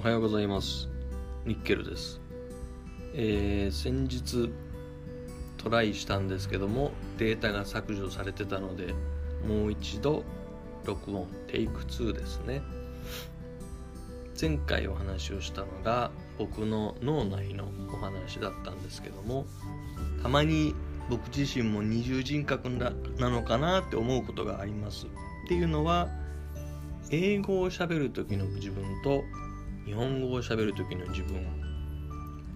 おはようございます。ニッケルです、えー先日トライしたんですけどもデータが削除されてたのでもう一度録音テイク2ですね。前回お話をしたのが僕の脳内のお話だったんですけどもたまに僕自身も二重人格ななのかなって思うことがあります。っていうのは英語を喋る時の自分と日本語を喋る時の自分、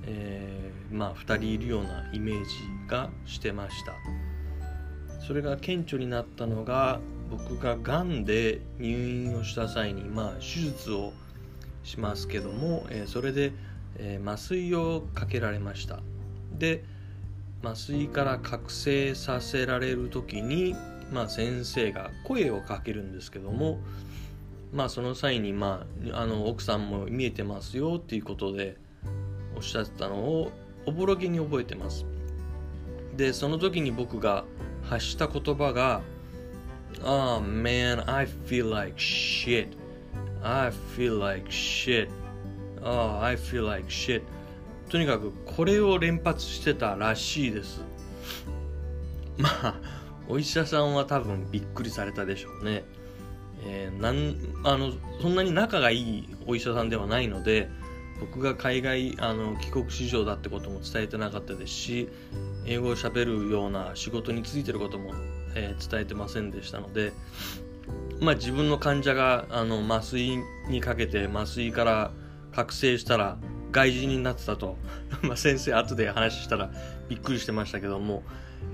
えーまあ2人いるようなイメージがしてました。それが顕著になったのが僕ががんで入院をした際にまあ手術をしますけども、えーそれで、えー麻酔をかけられました。で麻酔から覚醒させられる時に、まあ、先生が声をかけるんですけども、まあ、その際に、まあ、あの奥さんも見えてますよっていうことでおっしゃってたのをおぼろげに覚えてますでその時に僕が発した言葉が「Oh man, I feel like shit. I feel like shit. Oh, I feel like shit." とにかくこれを連発してたらしいです まあお医者さんは多分びっくりされたでしょうねえーなんあのそんなに仲がいいお医者さんではないので僕が海外あの帰国子女だってことも伝えてなかったですし英語をしゃべるような仕事についてることも、えー伝えてませんでしたので、まあ、自分の患者があの麻酔にかけて麻酔から覚醒したら外人になってたと。ま先生後で話したらびっくりしてましたけども、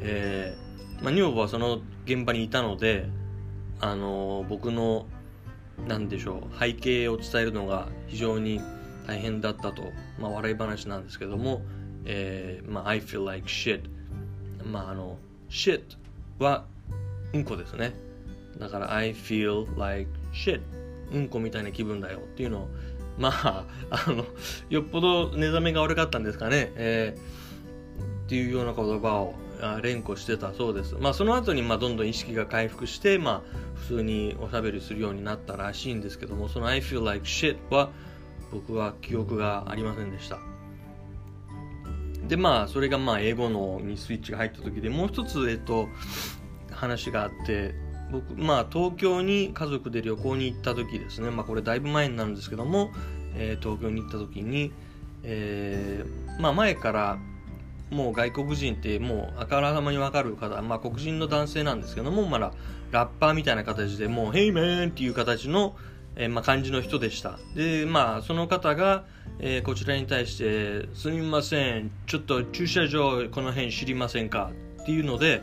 えーまあ、女房はその現場にいたのであの僕のなんでしょう背景を伝えるのが非常に大変だったと、まあ、笑い話なんですけども、えーまあ、I feel like shit まああの shit はうんこですね。だから I feel like shit うんこみたいな気分だよっていうのをまあ あのよっぽど寝覚めが悪かったんですかね、えーっていうような言葉を連呼してたそうです。まあその後にまあどんどん意識が回復して、まあ普通におしゃべりするようになったらしいんですけども、その I feel like shit は僕は記憶がありませんでした。でまあそれがまあ英語のにスイッチが入った時でもう一つえっと話があって僕まあ東京に家族で旅行に行った時ですねまあこれだいぶ前になるんですけども、えー東京に行った時に、えーまあ前からもう外国人ってもうあからさまにわかる方、まあ黒人の男性なんですけども、まあラッパーみたいな形でもう、Hey man! っていう形の、えーまあ感じの人でした。で、まあその方が、えーこちらに対して、すみません、ちょっと駐車場この辺知りませんかっていうので、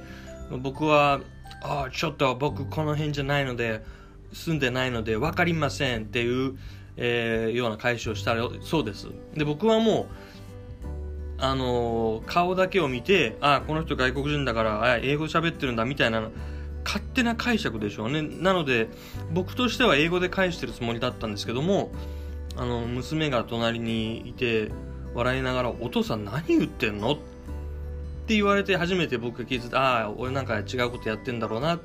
僕は、ああちょっと僕この辺じゃないので、住んでないので分かりませんっていう、えーような返しをしたそうです。で、僕はもう、あのー顔だけを見て、あこの人外国人だから、あ英語喋ってるんだみたいな、勝手な解釈でしょうね。なので、僕としては英語で返してるつもりだったんですけども、あの、娘が隣にいて、笑いながら、お父さん何言ってんの？って言われて初めて僕が気づいて、ああ、俺なんか違うことやってんだろうな。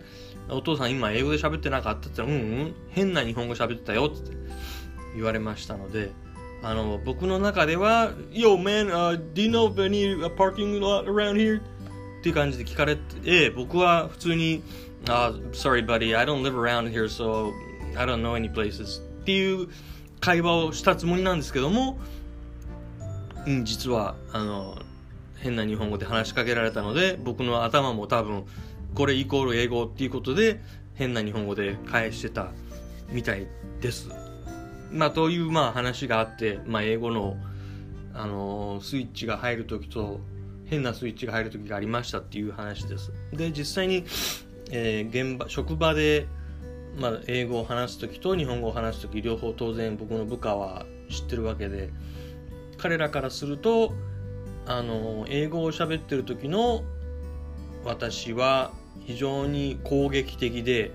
お父さん今英語で喋ってなかったって言ったら、うんうん、変な日本語喋ってたよって言われましたので、あの、僕の中では、Yo, man,、uh, do you know of any parking lot around here? っていう感じで聞かれて、僕は普通に、uh, Sorry, buddy, I don't live around here, so I don't know any places. っていう会話をしたつもりなんですけども、うん、実は、あの、変な日本語で話しかけられたので、僕の頭も多分、これイコール英語っていうことで、変な日本語で返してたみたいです。まあ、というまあ話があって、まあ、英語の、あのースイッチが入るときと変なスイッチが入るときがありましたっていう話です。で実際に、えー現場職場で、まあ、英語を話すときと日本語を話すとき両方当然僕の部下は知ってるわけで彼らからすると、あのー英語を喋ってる時の私は非常に攻撃的で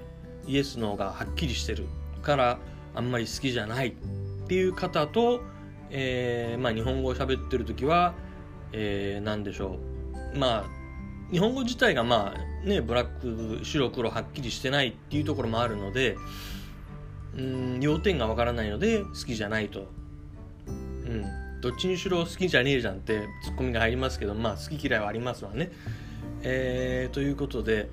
イエスノーがはっきりしてるからあんまり好きじゃないっていう方と、えーまあ、日本語を喋ってる時は、えー、何でしょうまあ日本語自体がまあねブラック白黒はっきりしてないっていうところもあるのでうん要点がわからないので好きじゃないとうん、どっちにしろ好きじゃねえじゃんってツッコミが入りますけどまあ好き嫌いはありますわね。えー、ということで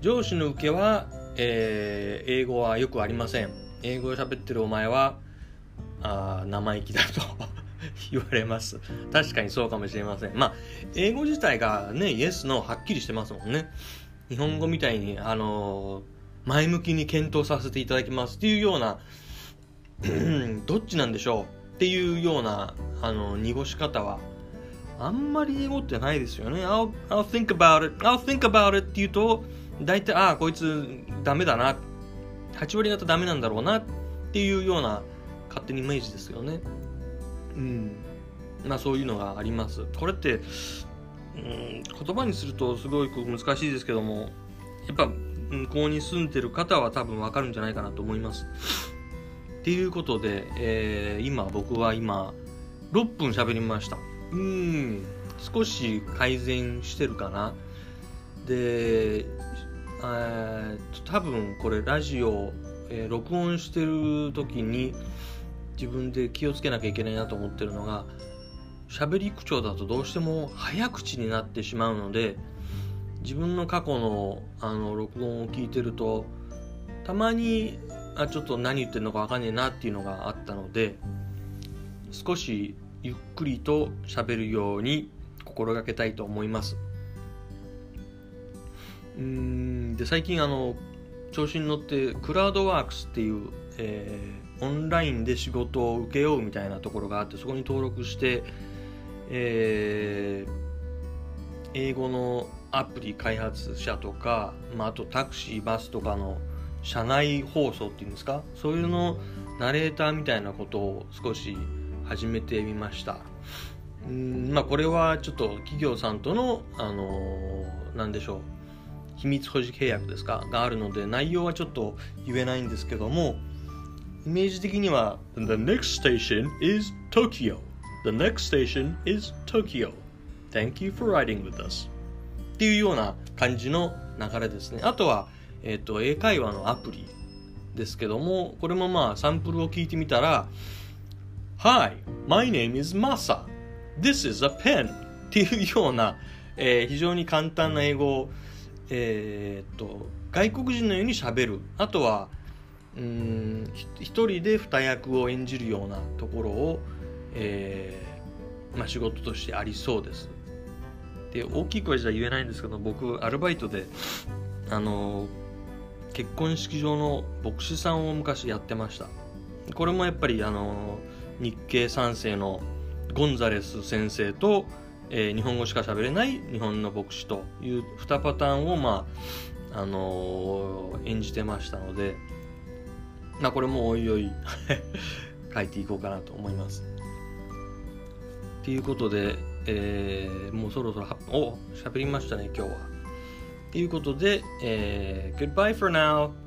上司の受けは、えー、英語はよくありません。英語を喋ってるお前はあ生意気だと 言われます。確かにそうかもしれません。まあ、英語自体がね、イエスのはっきりしてますもんね。日本語みたいに、あのー、前向きに検討させていただきますっていうような、どっちなんでしょうっていうような、あの、濁し方は、あんまり英語ってないですよね。I'll, I'll think about it, I'll think about it って言うと、大体、ああ、こいつダメだな。8割方ダメなんだろうなっていうような勝手にイメージですよね。うん。まあそういうのがあります。これって、うん、言葉にするとすごい難しいですけども、やっぱ、向こうに住んでる方は多分わかるんじゃないかなと思います。っていうことで、えー、今僕は今6分喋りました。うん、少し改善してるかな。で、えー、多分これラジオ、えー、録音してる時に自分で気をつけなきゃいけないなと思ってるのが喋り口調だとどうしても早口になってしまうので自分の過去のあの録音を聞いてるとたまにあちょっと何言ってるのか分かんねえなっていうのがあったので少しゆっくりと喋るように心がけたいと思います。うん。で最近あの調子に乗ってクラウドワークスっていう、えー、オンラインで仕事を請け負うみたいなところがあってそこに登録して、えー、英語のアプリ開発者とか、まあ、あとタクシーバスとかの社内放送っていうんですか？そういうのナレーターみたいなことを少し始めてみました。うんまあこれはちょっと企業さんとのあのー、何でしょう秘密保持契約ですか？があるので内容はちょっと言えないんですけどもイメージ的には The next station is Tokyo. The next station is Tokyo. Thank you for riding with us. っていうような感じの流れですね。あとはえっ、ー、と、英会話のアプリですけども、これもまあサンプルを聞いてみたら、Hi, my name is Masa. This is a pen. っていうような、えー、非常に簡単な英語を、えー、っと、外国人のように喋る。あとは、うん一人で二役を演じるようなところを、えーまあ、仕事としてありそうです。で大きい声じゃ言えないんですけど僕アルバイトであの結婚式場の牧師さんを昔やってましたこれもやっぱりあの日系3世のゴンザレス先生と、えー、日本語しか喋れない日本の牧師という2パターンを、まああのー、演じてましたので、まあ、これもおいおい 書いていこうかなと思います。ということで、えー、もうそろそろお喋りましたね今日は。ということで、えー、Goodbye for now!